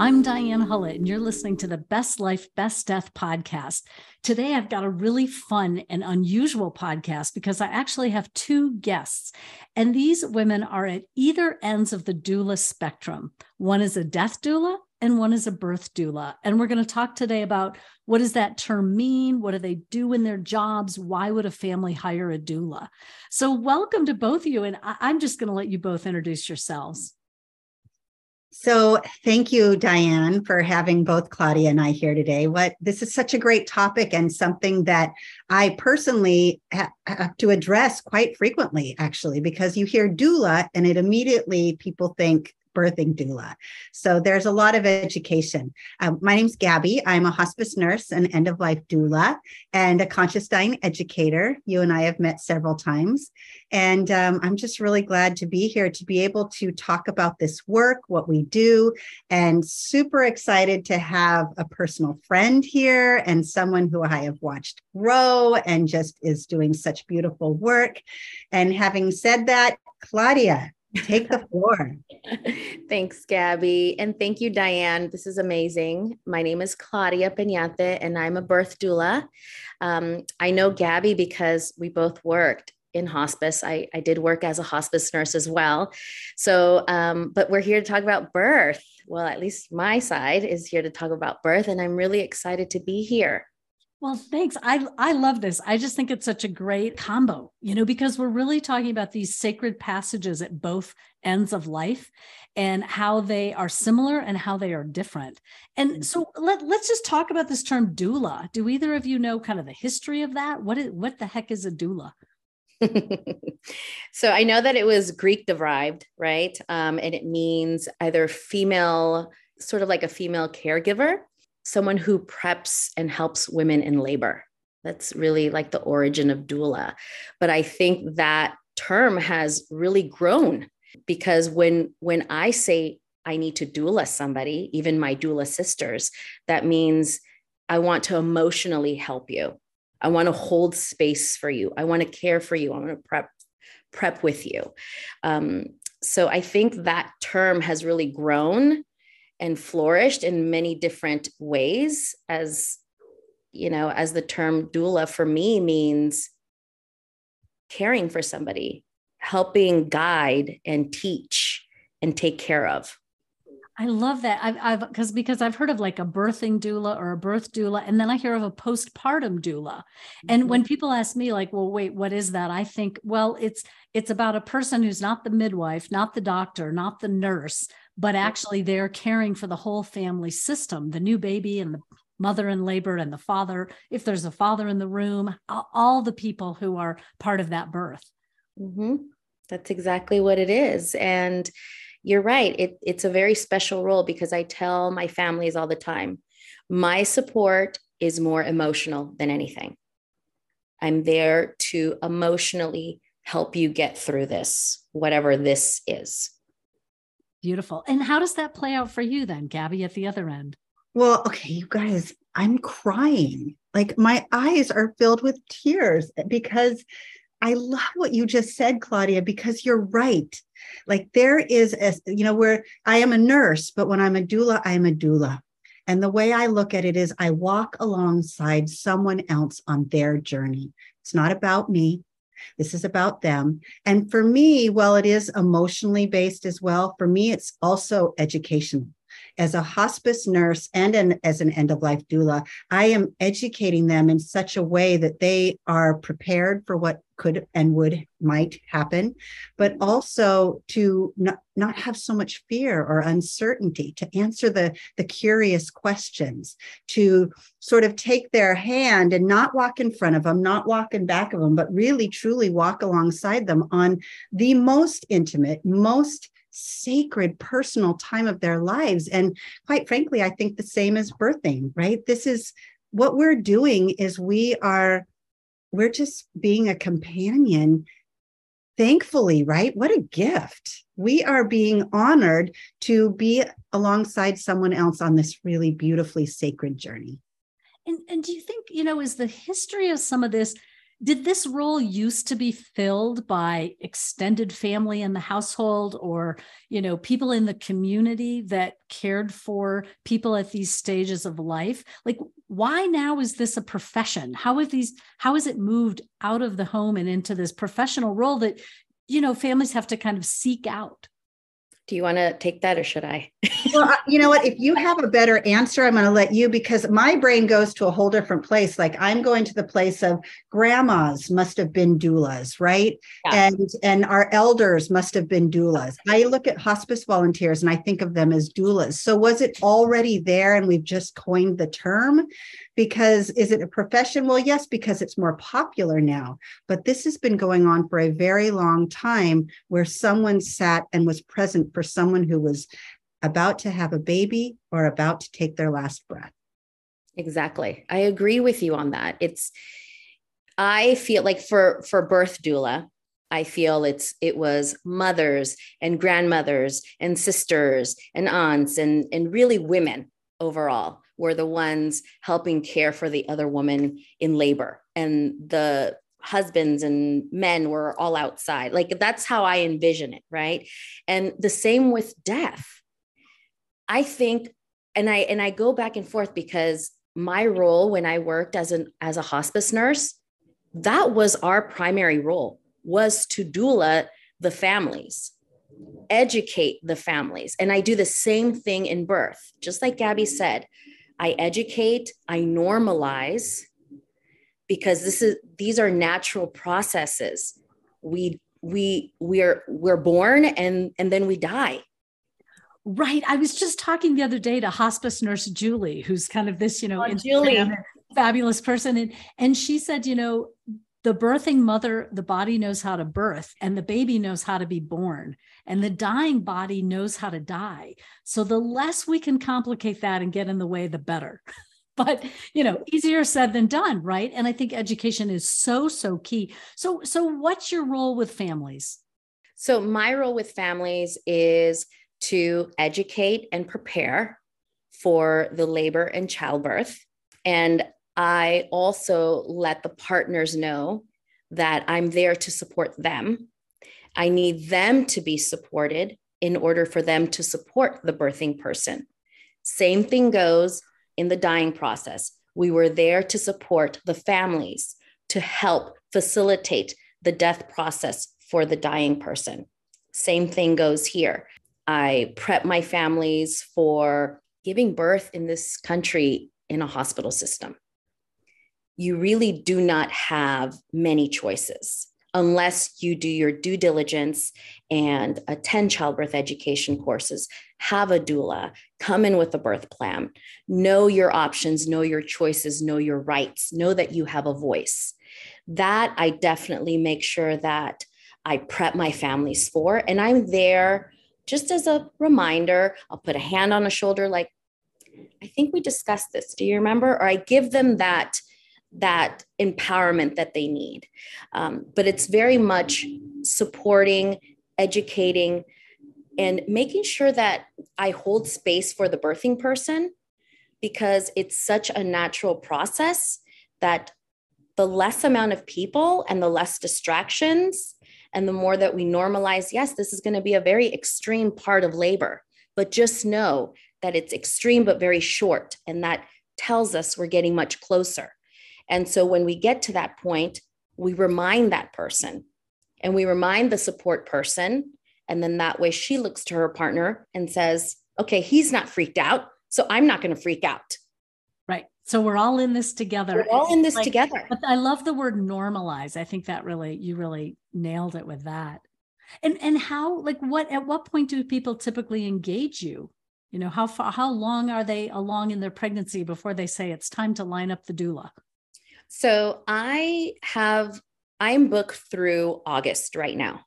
I'm Diane Hullet, and you're listening to the Best Life, Best Death podcast. Today, I've got a really fun and unusual podcast because I actually have two guests, and these women are at either ends of the doula spectrum. One is a death doula, and one is a birth doula. And we're going to talk today about what does that term mean? What do they do in their jobs? Why would a family hire a doula? So, welcome to both of you. And I'm just going to let you both introduce yourselves. So, thank you, Diane, for having both Claudia and I here today. What this is such a great topic and something that I personally ha- have to address quite frequently, actually, because you hear doula and it immediately people think birthing doula. So there's a lot of education. Um, my name's Gabby. I'm a hospice nurse and end of life doula and a conscious dying educator. You and I have met several times. And um, I'm just really glad to be here to be able to talk about this work, what we do, and super excited to have a personal friend here and someone who I have watched grow and just is doing such beautiful work. And having said that, Claudia, Take the floor. Thanks, Gabby. And thank you, Diane. This is amazing. My name is Claudia Peñate, and I'm a birth doula. Um, I know Gabby because we both worked in hospice. I, I did work as a hospice nurse as well. So, um, but we're here to talk about birth. Well, at least my side is here to talk about birth, and I'm really excited to be here. Well, thanks. I I love this. I just think it's such a great combo, you know, because we're really talking about these sacred passages at both ends of life and how they are similar and how they are different. And mm-hmm. so let, let's just talk about this term doula. Do either of you know kind of the history of that? What is what the heck is a doula? so I know that it was Greek derived, right? Um, and it means either female, sort of like a female caregiver someone who preps and helps women in labor. That's really like the origin of doula. But I think that term has really grown because when when I say I need to doula somebody, even my doula sisters, that means I want to emotionally help you. I want to hold space for you. I want to care for you. I want to prep prep with you. Um, so I think that term has really grown and flourished in many different ways as you know as the term doula for me means caring for somebody helping guide and teach and take care of I love that. I've, I've, because because I've heard of like a birthing doula or a birth doula, and then I hear of a postpartum doula. And mm-hmm. when people ask me, like, well, wait, what is that? I think, well, it's it's about a person who's not the midwife, not the doctor, not the nurse, but actually they're caring for the whole family system the new baby and the mother in labor and the father. If there's a father in the room all the people who are part of that birth. Mm-hmm. that's exactly what it is. And you're right it, it's a very special role because i tell my families all the time my support is more emotional than anything. I'm there to emotionally help you get through this whatever this is Beautiful. And how does that play out for you then, Gabby, at the other end? Well, okay, you guys, I'm crying. Like my eyes are filled with tears because I love what you just said, Claudia, because you're right. Like there is a, you know, where I am a nurse, but when I'm a doula, I'm a doula. And the way I look at it is I walk alongside someone else on their journey. It's not about me. This is about them. And for me, while it is emotionally based as well, for me, it's also educational as a hospice nurse and an, as an end of life doula, I am educating them in such a way that they are prepared for what could and would might happen, but also to not, not have so much fear or uncertainty, to answer the, the curious questions, to sort of take their hand and not walk in front of them, not walk in back of them, but really truly walk alongside them on the most intimate, most sacred personal time of their lives. And quite frankly, I think the same as birthing, right? This is what we're doing is we are we're just being a companion thankfully right what a gift we are being honored to be alongside someone else on this really beautifully sacred journey and, and do you think you know is the history of some of this did this role used to be filled by extended family in the household or you know people in the community that cared for people at these stages of life? Like why now is this a profession? How have these how has it moved out of the home and into this professional role that you know families have to kind of seek out do you want to take that or should I? well, you know what? If you have a better answer, I'm going to let you because my brain goes to a whole different place. Like I'm going to the place of grandmas must have been doulas, right? Yeah. And and our elders must have been doulas. I look at hospice volunteers and I think of them as doulas. So was it already there and we've just coined the term? because is it a profession? Well, yes, because it's more popular now. But this has been going on for a very long time where someone sat and was present for someone who was about to have a baby or about to take their last breath. Exactly. I agree with you on that. It's I feel like for for birth doula, I feel it's it was mothers and grandmothers and sisters and aunts and and really women overall were the ones helping care for the other woman in labor and the husbands and men were all outside. Like that's how i envision it right? And the same with death. I think and i and i go back and forth because my role when i worked as an as a hospice nurse that was our primary role was to doula the families educate the families. And i do the same thing in birth. Just like gabby said I educate, I normalize because this is these are natural processes. We we we're we're born and and then we die. Right. I was just talking the other day to hospice nurse Julie, who's kind of this, you know, oh, Julie. fabulous person. And and she said, you know, the birthing mother, the body knows how to birth, and the baby knows how to be born, and the dying body knows how to die. So the less we can complicate that and get in the way, the better. but you know, easier said than done, right? And I think education is so so key. So so what's your role with families? So my role with families is to educate and prepare for the labor and childbirth. And I also let the partners know that I'm there to support them. I need them to be supported in order for them to support the birthing person. Same thing goes in the dying process. We were there to support the families, to help facilitate the death process for the dying person. Same thing goes here. I prep my families for giving birth in this country in a hospital system you really do not have many choices unless you do your due diligence and attend childbirth education courses, have a doula, come in with a birth plan, know your options, know your choices, know your rights, know that you have a voice. That I definitely make sure that I prep my families for. And I'm there just as a reminder. I'll put a hand on a shoulder, like, I think we discussed this. Do you remember? Or I give them that that empowerment that they need. Um, but it's very much supporting, educating, and making sure that I hold space for the birthing person because it's such a natural process that the less amount of people and the less distractions and the more that we normalize yes this is going to be a very extreme part of labor but just know that it's extreme but very short and that tells us we're getting much closer and so when we get to that point, we remind that person and we remind the support person. And then that way she looks to her partner and says, okay, he's not freaked out. So I'm not going to freak out. Right. So we're all in this together. We're all in this like, together. But I love the word normalize. I think that really, you really nailed it with that. And and how, like what at what point do people typically engage you? You know, how far how long are they along in their pregnancy before they say it's time to line up the doula? So I have, I'm booked through August right now.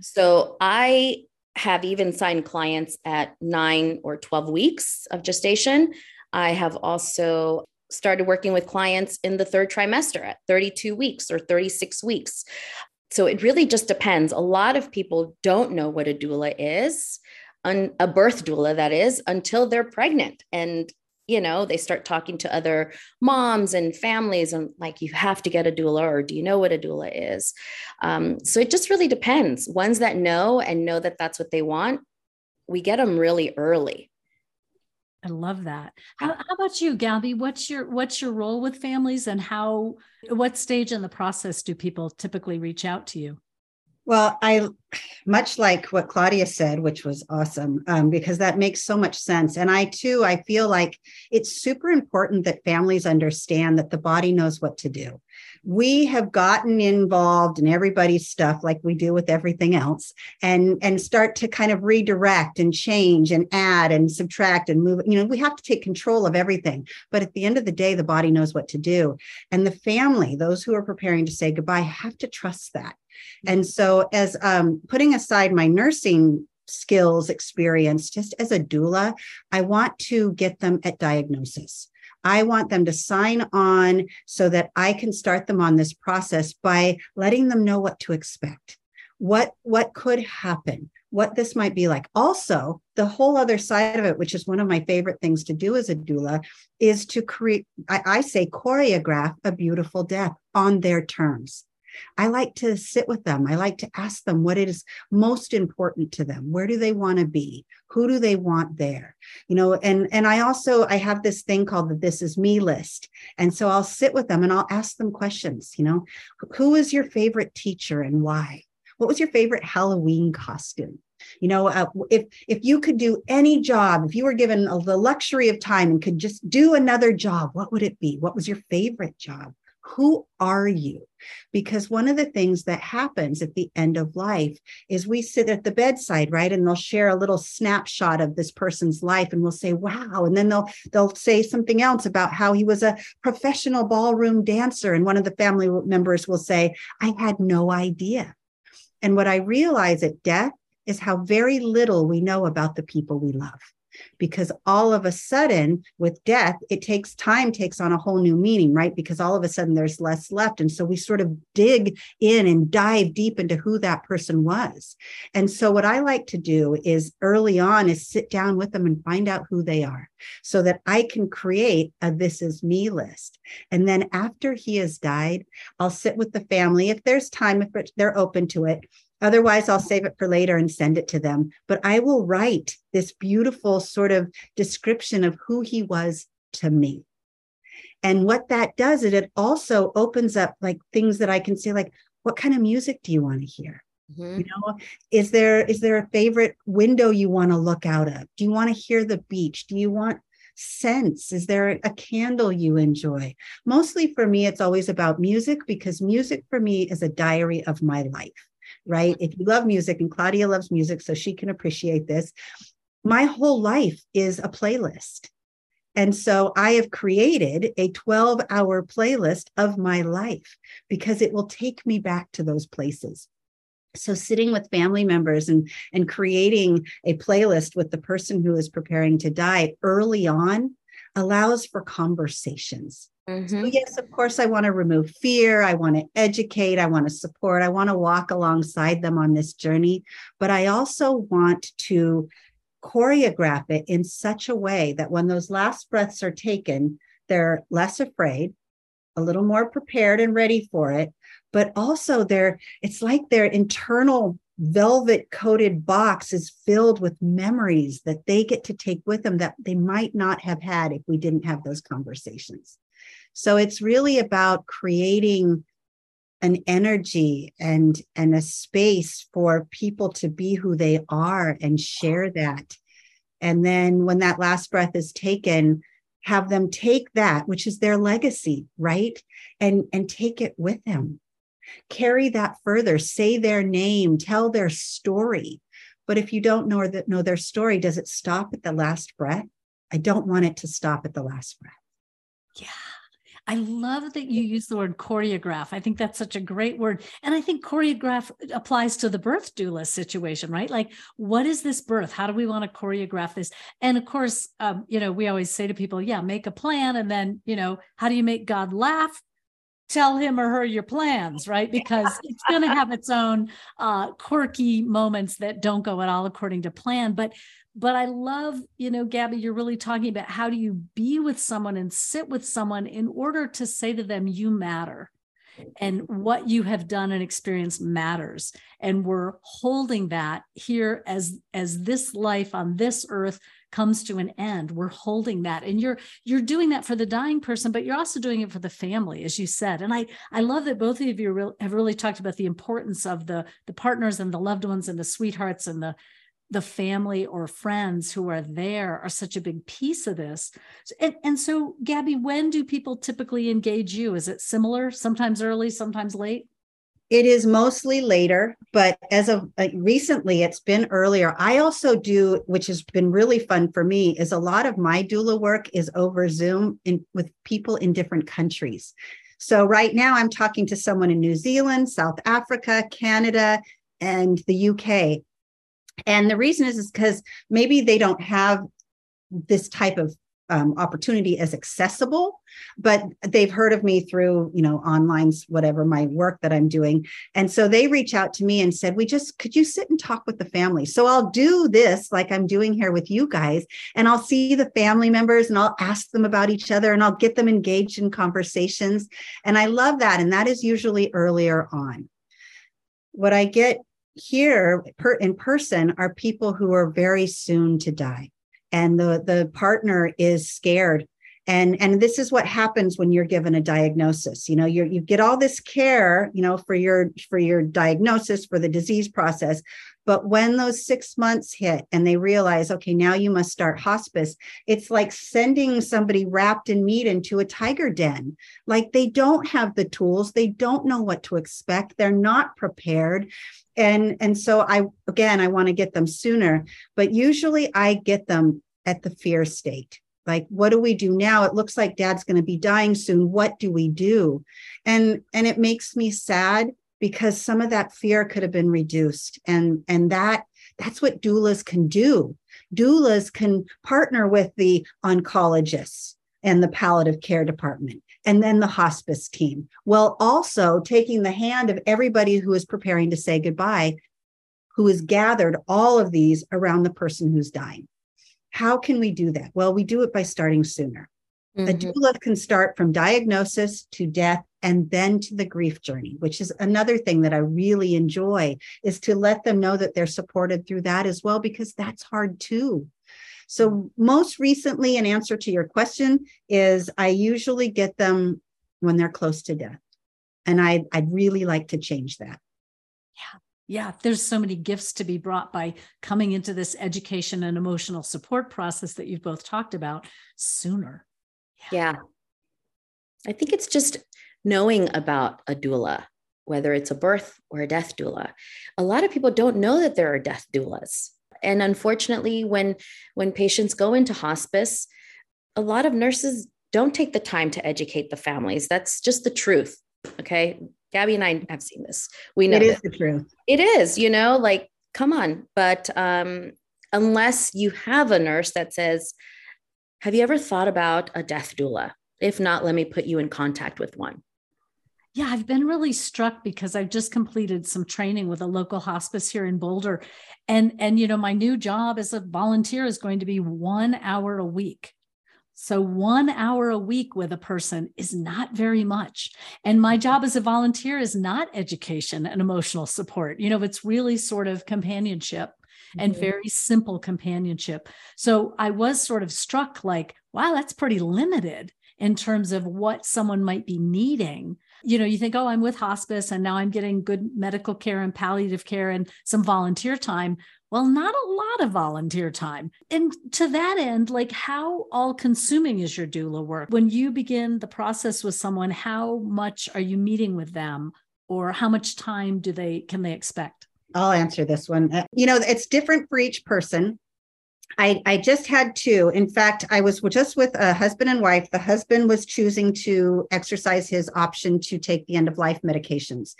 So I have even signed clients at nine or 12 weeks of gestation. I have also started working with clients in the third trimester at 32 weeks or 36 weeks. So it really just depends. A lot of people don't know what a doula is, a birth doula, that is, until they're pregnant. And you know, they start talking to other moms and families and like, you have to get a doula, or do you know what a doula is? Um, so it just really depends. Ones that know and know that that's what they want, we get them really early. I love that. How, how, about you, Gabby? What's your what's your role with families, and how what stage in the process do people typically reach out to you? Well, I much like what Claudia said, which was awesome, um, because that makes so much sense. And I too, I feel like it's super important that families understand that the body knows what to do. We have gotten involved in everybody's stuff like we do with everything else, and and start to kind of redirect and change and add and subtract and move. You know, we have to take control of everything. But at the end of the day, the body knows what to do. And the family, those who are preparing to say goodbye, have to trust that and so, as um, putting aside my nursing skills experience, just as a doula, I want to get them at diagnosis. I want them to sign on so that I can start them on this process by letting them know what to expect, what what could happen, what this might be like. Also, the whole other side of it, which is one of my favorite things to do as a doula, is to create, I, I say, choreograph a beautiful death on their terms. I like to sit with them. I like to ask them what is most important to them. Where do they want to be? Who do they want there? You know, and and I also I have this thing called the this is me list. And so I'll sit with them and I'll ask them questions, you know, who is your favorite teacher and why? What was your favorite Halloween costume? you know uh, if if you could do any job if you were given the luxury of time and could just do another job what would it be what was your favorite job who are you? Because one of the things that happens at the end of life is we sit at the bedside, right? And they'll share a little snapshot of this person's life and we'll say, wow. And then they'll they'll say something else about how he was a professional ballroom dancer. And one of the family members will say, I had no idea. And what I realize at death is how very little we know about the people we love because all of a sudden with death it takes time takes on a whole new meaning right? Because all of a sudden there's less left. And so we sort of dig in and dive deep into who that person was. And so what i like to do is early on is sit down with them and find out who they are so that i can create a this is me list. And then after he has died i'll sit with the family. If there's time if they're open to it Otherwise, I'll save it for later and send it to them. But I will write this beautiful sort of description of who he was to me. And what that does is it also opens up like things that I can say, like, what kind of music do you want to hear? Mm-hmm. You know, is there is there a favorite window you want to look out of? Do you want to hear the beach? Do you want scents? Is there a candle you enjoy? Mostly for me, it's always about music because music for me is a diary of my life right? If you love music, and Claudia loves music, so she can appreciate this. My whole life is a playlist. And so I have created a 12 hour playlist of my life because it will take me back to those places. So sitting with family members and, and creating a playlist with the person who is preparing to die early on allows for conversations. Mm-hmm. So yes, of course, I want to remove fear. I want to educate. I want to support. I want to walk alongside them on this journey. But I also want to choreograph it in such a way that when those last breaths are taken, they're less afraid, a little more prepared and ready for it. But also, they're, it's like their internal velvet coated box is filled with memories that they get to take with them that they might not have had if we didn't have those conversations. So it's really about creating an energy and and a space for people to be who they are and share that. And then when that last breath is taken, have them take that, which is their legacy, right? And and take it with them carry that further, say their name, tell their story. But if you don't know that know their story, does it stop at the last breath? I don't want it to stop at the last breath. Yeah. I love that you use the word choreograph. I think that's such a great word. And I think choreograph applies to the birth doula situation, right? Like, what is this birth? How do we want to choreograph this? And of course, um, you know, we always say to people, yeah, make a plan. And then, you know, how do you make God laugh? Tell him or her your plans, right? Because it's going to have its own uh, quirky moments that don't go at all according to plan. But but I love, you know, Gabby, you're really talking about how do you be with someone and sit with someone in order to say to them, you matter and what you have done and experienced matters and we're holding that here as as this life on this earth comes to an end we're holding that and you're you're doing that for the dying person but you're also doing it for the family as you said and i i love that both of you have really talked about the importance of the the partners and the loved ones and the sweethearts and the the family or friends who are there are such a big piece of this. And, and so, Gabby, when do people typically engage you? Is it similar, sometimes early, sometimes late? It is mostly later, but as of uh, recently, it's been earlier. I also do, which has been really fun for me, is a lot of my doula work is over Zoom in, with people in different countries. So right now, I'm talking to someone in New Zealand, South Africa, Canada, and the UK. And the reason is is because maybe they don't have this type of um, opportunity as accessible but they've heard of me through you know online whatever my work that i'm doing. And so they reach out to me and said we just could you sit and talk with the family? So i'll do this like i'm doing here with you guys and i'll see the family members and i'll ask them about each other and i'll get them engaged in conversations. And i love that and that is usually earlier on. What i get here in person are people who are very soon to die and the the partner is scared and and this is what happens when you're given a diagnosis. You know you you get all this care you know for your for your diagnosis for the disease process. But when those six months hit and they realize okay now you must start hospice it's like sending somebody wrapped in meat into a tiger den. Like they don't have the tools. They don't know what to expect. They're not prepared. And and so i again i want to get them sooner. But usually i get them at the fear state like what do we do now? It looks like dad's going to be dying soon. What do we do? And and it makes me sad because some of that fear could have been reduced. And and that that's what doulas can do. Doulas can partner with the oncologists and the palliative care department and then the hospice team while also taking the hand of everybody who is preparing to say goodbye who has gathered all of these around the person who's dying how can we do that well we do it by starting sooner mm-hmm. a doula can start from diagnosis to death and then to the grief journey which is another thing that i really enjoy is to let them know that they're supported through that as well because that's hard too so, most recently, an answer to your question, is I usually get them when they're close to death. And I, I'd really like to change that. Yeah. Yeah, there's so many gifts to be brought by coming into this education and emotional support process that you've both talked about sooner. Yeah. yeah. I think it's just knowing about a doula, whether it's a birth or a death doula. A lot of people don't know that there are death doulas and unfortunately when when patients go into hospice a lot of nurses don't take the time to educate the families that's just the truth okay gabby and i have seen this. We know it is the truth. It is you know like come on. But um unless you have a nurse that says have you ever thought about a death doula? If not let me put you in contact with one. Yeah, I've been really struck because I've just completed some training with a local hospice here in Boulder. And and you know, my new job as a volunteer is going to be 1 hour a week. So 1 hour a week with a person is not very much. And my job as a volunteer is not education and emotional support. You know, it's really sort of companionship and mm-hmm. very simple companionship. So I was sort of struck like, wow, that's pretty limited in terms of what someone might be needing you know, you think, oh, I'm with hospice and now I'm getting good medical care and palliative care and some volunteer time. Well, not a lot of volunteer time. And to that end, like how all consuming is your doula work? When you begin the process with someone, how much are you meeting with them or how much time do they can they expect? I'll answer this one. Uh, you know, it's different for each person. I, I just had two. In fact, I was just with a husband and wife. The husband was choosing to exercise his option to take the end of life medications.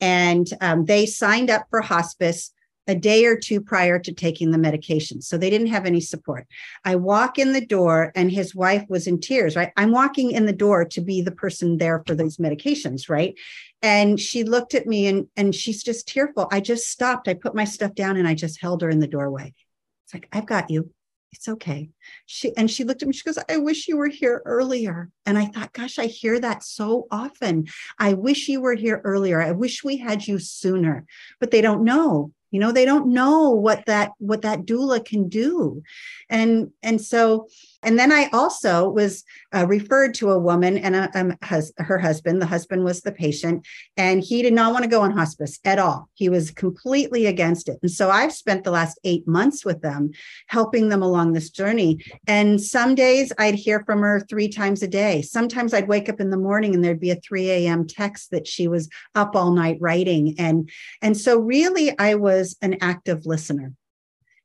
And um, they signed up for hospice a day or two prior to taking the medication. So they didn't have any support. I walk in the door and his wife was in tears, right? I'm walking in the door to be the person there for those medications, right? And she looked at me and, and she's just tearful. I just stopped. I put my stuff down and I just held her in the doorway. It's like, I've got you it's okay. She and she looked at me, she goes, I wish you were here earlier. And I thought, gosh, I hear that so often. I wish you were here earlier. I wish we had you sooner. But they don't know you know they don't know what that what that doula can do. And and so and then i also was uh, referred to a woman and a, um, has her husband. The husband was the patient and he did not want to go on hospice at all. He was completely against it. And so i've spent the last eight months with them helping them along this journey. And some days i'd hear from her three times a day. Sometimes i'd wake up in the morning and there'd be a 3 a.m text that she was up all night writing. And and so really i was an active listener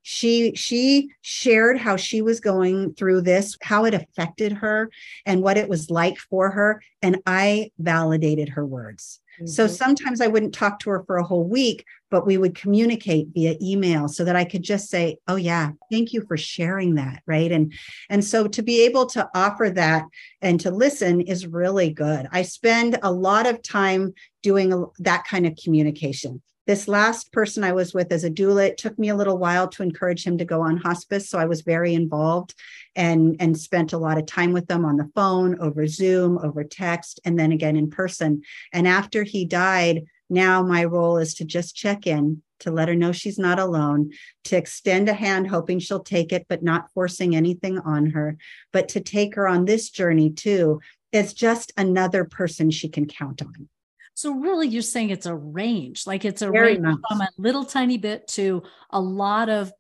she she shared how she was going through this how it affected her and what it was like for her. And i validated her words. Mm-hmm. so sometimes i wouldn't talk to her for a whole week but we would communicate via email so that i could just say oh yeah thank you for sharing that right? And and so to be able to offer that and to listen is really good. I spend a lot of time doing that kind of communication this last person I was with as a doula, it took me a little while to encourage him to go on hospice. So I was very involved and, and spent a lot of time with them on the phone, over Zoom, over text, and then again in person. And after he died, now my role is to just check in, to let her know she's not alone, to extend a hand, hoping she'll take it, but not forcing anything on her, but to take her on this journey too. It's just another person she can count on. So really you're saying it's a range, like it's a Very range much. from a little tiny bit to a lot of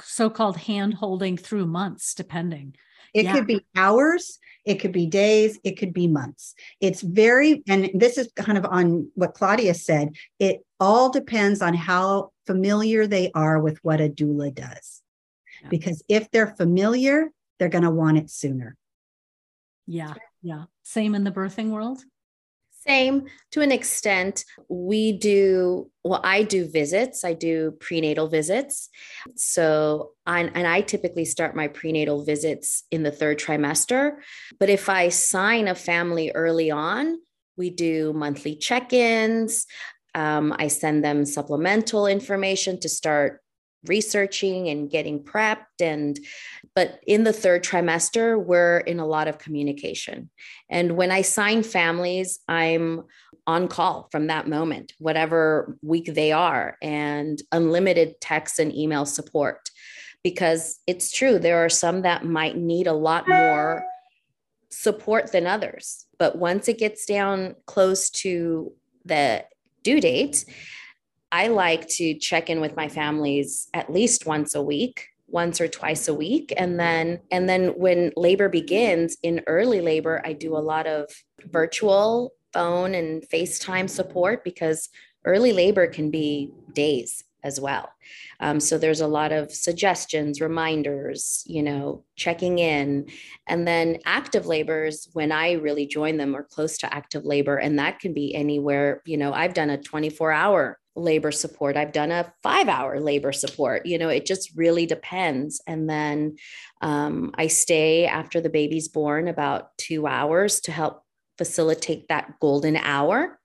so-called hand holding through months, depending. It yeah. could be hours, it could be days, it could be months. It's very, and this is kind of on what Claudia said, it all depends on how familiar they are with what a doula does. Yeah. Because if they're familiar, they're going to want it sooner. Yeah. Yeah. Same in the birthing world. Same to an extent. We do, well, I do visits, I do prenatal visits. So, I, and I typically start my prenatal visits in the third trimester. But if I sign a family early on, we do monthly check ins. Um, I send them supplemental information to start researching and getting prepped and but in the third trimester we're in a lot of communication. And when i sign families i'm on call from that moment whatever week they are and unlimited text and email support. Because it's true there are some that might need a lot more support than others. But once it gets down close to the due date I like to check in with my families at least once a week once or twice a week. And then and then when labor begins in early labor i do a lot of virtual phone and facetime support because early labor can be days as well. Um, so there's a lot of suggestions reminders you know checking in. And then active labors when i really join them or close to active labor and that can be anywhere you know i've done a 24 hour labor support. I've done a five hour labor support. You know, it just really depends. And then um, I stay after the baby's born about two hours to help facilitate that golden hour.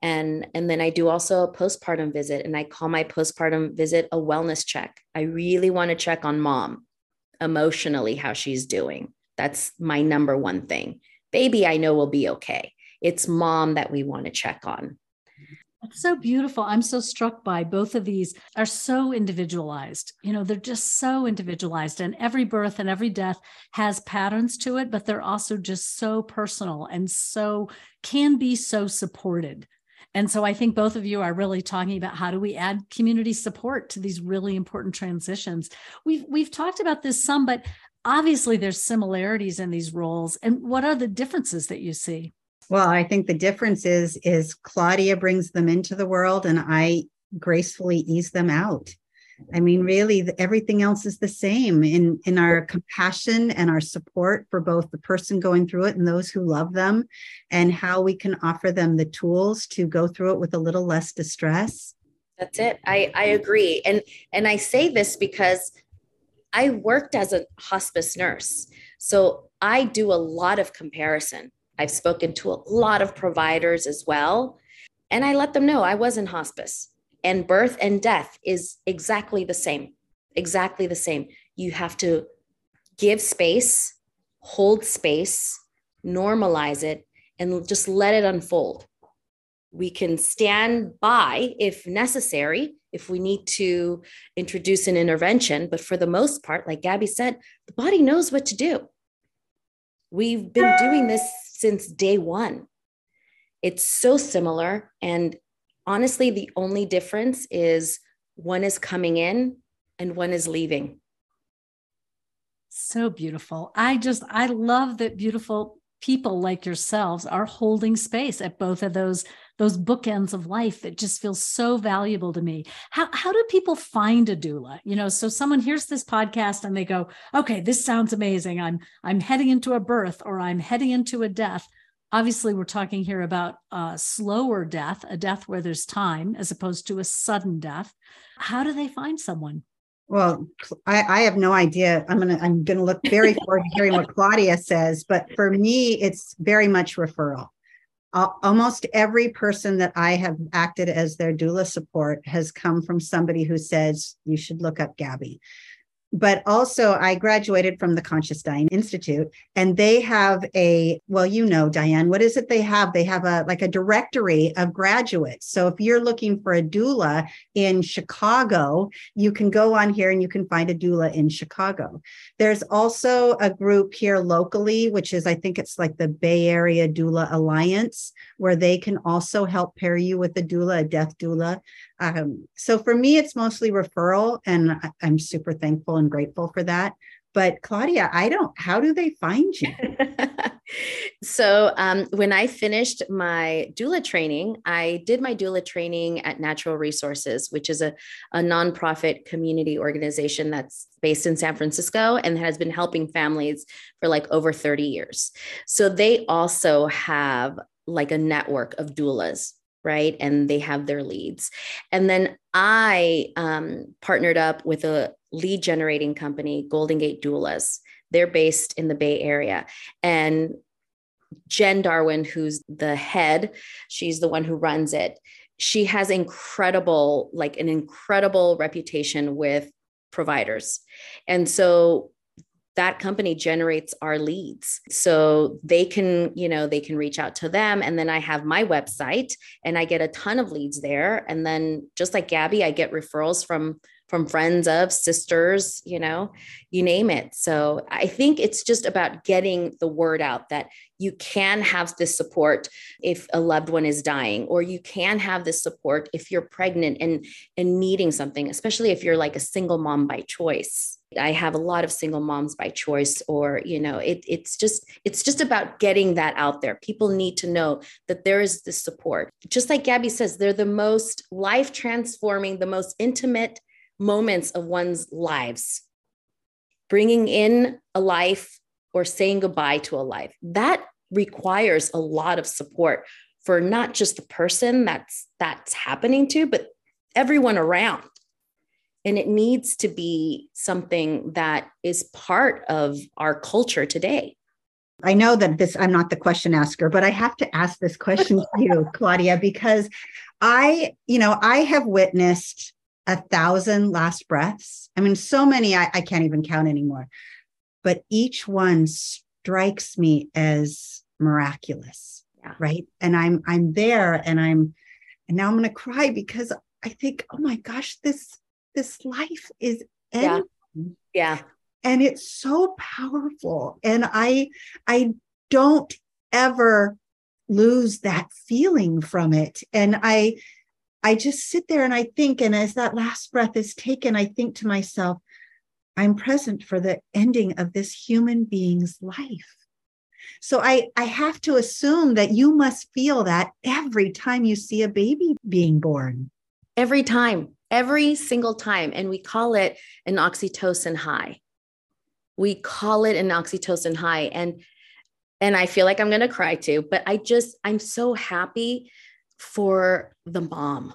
And, and then I do also a postpartum visit, and I call my postpartum visit a wellness check. I really want to check on mom emotionally, how she's doing. That's my number one thing. Baby, I know will be okay. It's mom that we want to check on. It's so beautiful. I'm so struck by both of these are so individualized. You know, they're just so individualized and every birth and every death has patterns to it, but they're also just so personal and so can be so supported. And so I think both of you are really talking about how do we add community support to these really important transitions. We've we've talked about this some, but obviously there's similarities in these roles. And what are the differences that you see? Well, I think the difference is is Claudia brings them into the world and I gracefully ease them out. I mean, really, everything else is the same in, in our compassion and our support for both the person going through it and those who love them, and how we can offer them the tools to go through it with a little less distress. That's it. I, I agree. And and I say this because I worked as a hospice nurse. So I do a lot of comparison. I've spoken to a lot of providers as well. And I let them know I was in hospice and birth and death is exactly the same. Exactly the same. You have to give space, hold space, normalize it, and just let it unfold. We can stand by if necessary, if we need to introduce an intervention. But for the most part, like Gabby said, the body knows what to do. We've been doing this since day one. It's so similar. And honestly, the only difference is one is coming in and one is leaving. So beautiful. I just, I love that beautiful people like yourselves are holding space at both of those those bookends of life that just feels so valuable to me. How, how do people find a doula? You know so someone hears this podcast and they go okay this sounds amazing. I'm i'm heading into a birth or i'm heading into a death. Obviously we're talking here about a slower death a death where there's time as opposed to a sudden death. How do they find someone? Well, I, I, have no idea. I'm gonna I'm gonna look very forward to hearing what Claudia says, but for me, it's very much referral. Almost every person that I have acted as their doula support has come from somebody who says you should look up Gabby but also I graduated from the Conscious Dying Institute and they have a well you know Diane what is it they have? They have a like a directory of graduates. So if you're looking for a doula in Chicago you can go on here and you can find a doula in Chicago. There's also a group here locally which is I think it's like the Bay Area Doula Alliance where they can also help pair you with a doula a death doula um, so for me, it's mostly referral, and I'm super thankful and grateful for that. But Claudia, I don't, how do they find you? so um, when I finished my doula training, I did my doula training at Natural Resources, which is a, a nonprofit community organization that's based in San Francisco and has been helping families for like over 30 years. So they also have like a network of doulas right? And they have their leads. And then I um, partnered up with a lead generating company, Golden Gate Doulas. They're based in the Bay Area. And Jen Darwin, who's the head, she's the one who runs it. She has incredible, like an incredible reputation with providers. And so that company generates our leads. So they can you know they can reach out to them. And then i have my website and i get a ton of leads there. And then just like gabby i get referrals from from friends of sisters you know you name it. So i think it's just about getting the word out that you can have this support if a loved one is dying or you can have this support if you're pregnant and and needing something especially if you're like a single mom by choice I have a lot of single moms by choice, or you know, it, it's just it's just about getting that out there. People need to know that there is this support. Just like Gabby says, they're the most life transforming, the most intimate moments of one's lives. Bringing in a life or saying goodbye to a life that requires a lot of support for not just the person that's that's happening to, but everyone around and it needs to be something that is part of our culture today. I know that this, I'm not the question asker, but I have to ask this question to you, Claudia, because I, you know, I have witnessed a thousand last breaths. I mean, so many I, I can't even count anymore, but each one strikes me as miraculous. Yeah. Right. And I'm, I'm there and I'm, and now I'm going to cry because I think, oh my gosh, this this life is ending. Yeah. yeah. And it's so powerful. And I I don't ever lose that feeling from it. And I I just sit there and I think, and as that last breath is taken, I think to myself, I'm present for the ending of this human being's life. So I, I have to assume that you must feel that every time you see a baby being born. Every time every single time. And we call it an oxytocin high. We call it an oxytocin high. And and I feel like I'm going to cry too, but I just, I'm so happy for the mom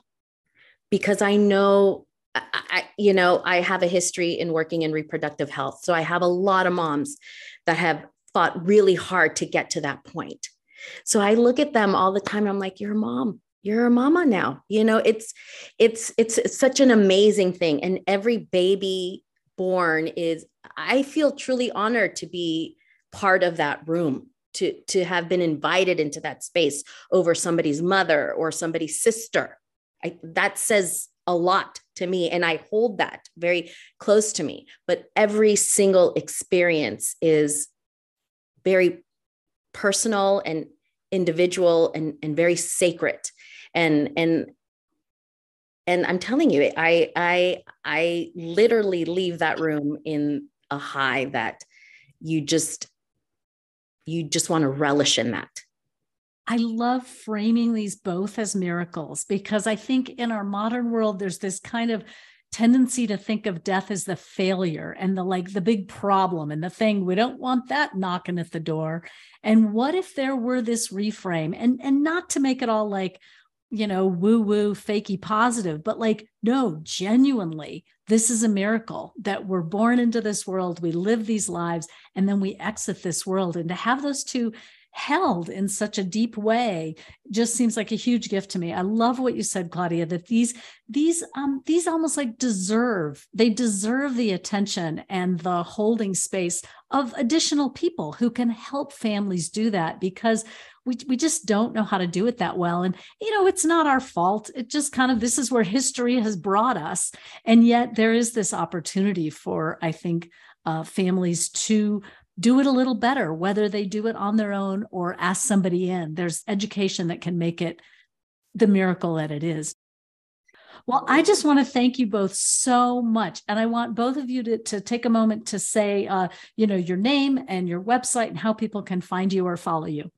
because I know I, you know, I have a history in working in reproductive health. So I have a lot of moms that have fought really hard to get to that point. So I look at them all the time. I'm like, you're a mom. You're a mama now. You know, it's, it's, it's, such an amazing thing. And every baby born is, I feel truly honored to be part of that room to to have been invited into that space over somebody's mother or somebody's sister I, that says a lot to me and i hold that very close to me but every single experience is very personal and individual and, and very sacred and and and i'm telling you i i i literally leave that room in a high that you just you just want to relish in that. I love framing these both as miracles because I think in our modern world, there's this kind of tendency to think of death as the failure and the like the big problem and the thing we don't want that knocking at the door. And what if there were this reframe? And and not to make it all like you know woo woo fakey positive but like no genuinely this is a miracle that we're born into this world we live these lives and then we exit this world and to have those two held in such a deep way just seems like a huge gift to me. I love what you said, Claudia, that these these um these almost like deserve they deserve the attention and the holding space of additional people who can help families do that because we, we just don't know how to do it that well and you know it's not our fault it just kind of this is where history has brought us and yet there is this opportunity for i think uh, families to do it a little better, whether they do it on their own or ask somebody in. There's education that can make it the miracle that it is. Well, I just want to thank you both so much. And I want both of you to, to take a moment to say, uh, you know, your name and your website and how people can find you or follow you.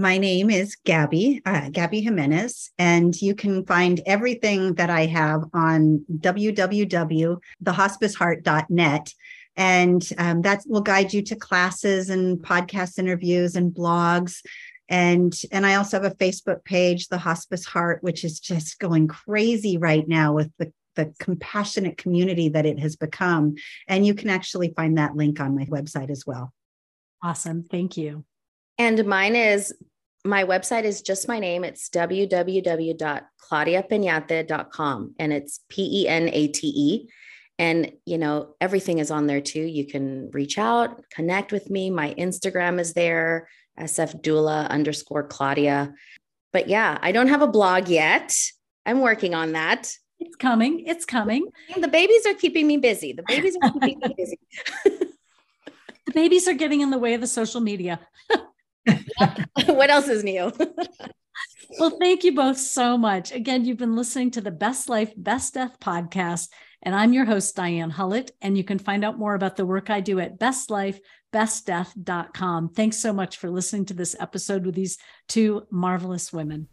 My name is Gabby, uh, Gabby Jimenez, and you can find everything that I have on www.thehospiceheart.net. And um, that will guide you to classes and podcast interviews and blogs. And, and I also have a Facebook page, The Hospice Heart, which is just going crazy right now with the the compassionate community that it has become. And you can actually find that link on my website as well. Awesome. Thank you. And mine is my website is just my name. It's www.claudiapenate.com and it's P E N A T E. And, you know, everything is on there too. You can reach out, connect with me. My Instagram is there, SF Doula underscore Claudia. But yeah, I don't have a blog yet. I'm working on that. It's coming. It's coming. The babies are keeping me busy. The babies are keeping me busy. the babies are getting in the way of the social media. what else is new? well, thank you both so much. Again, you've been listening to the Best Life, Best Death podcast. And I'm your host, Diane Hullet. And you can find out more about the work I do at bestlifebestdeath.com. Thanks so much for listening to this episode with these two marvelous women.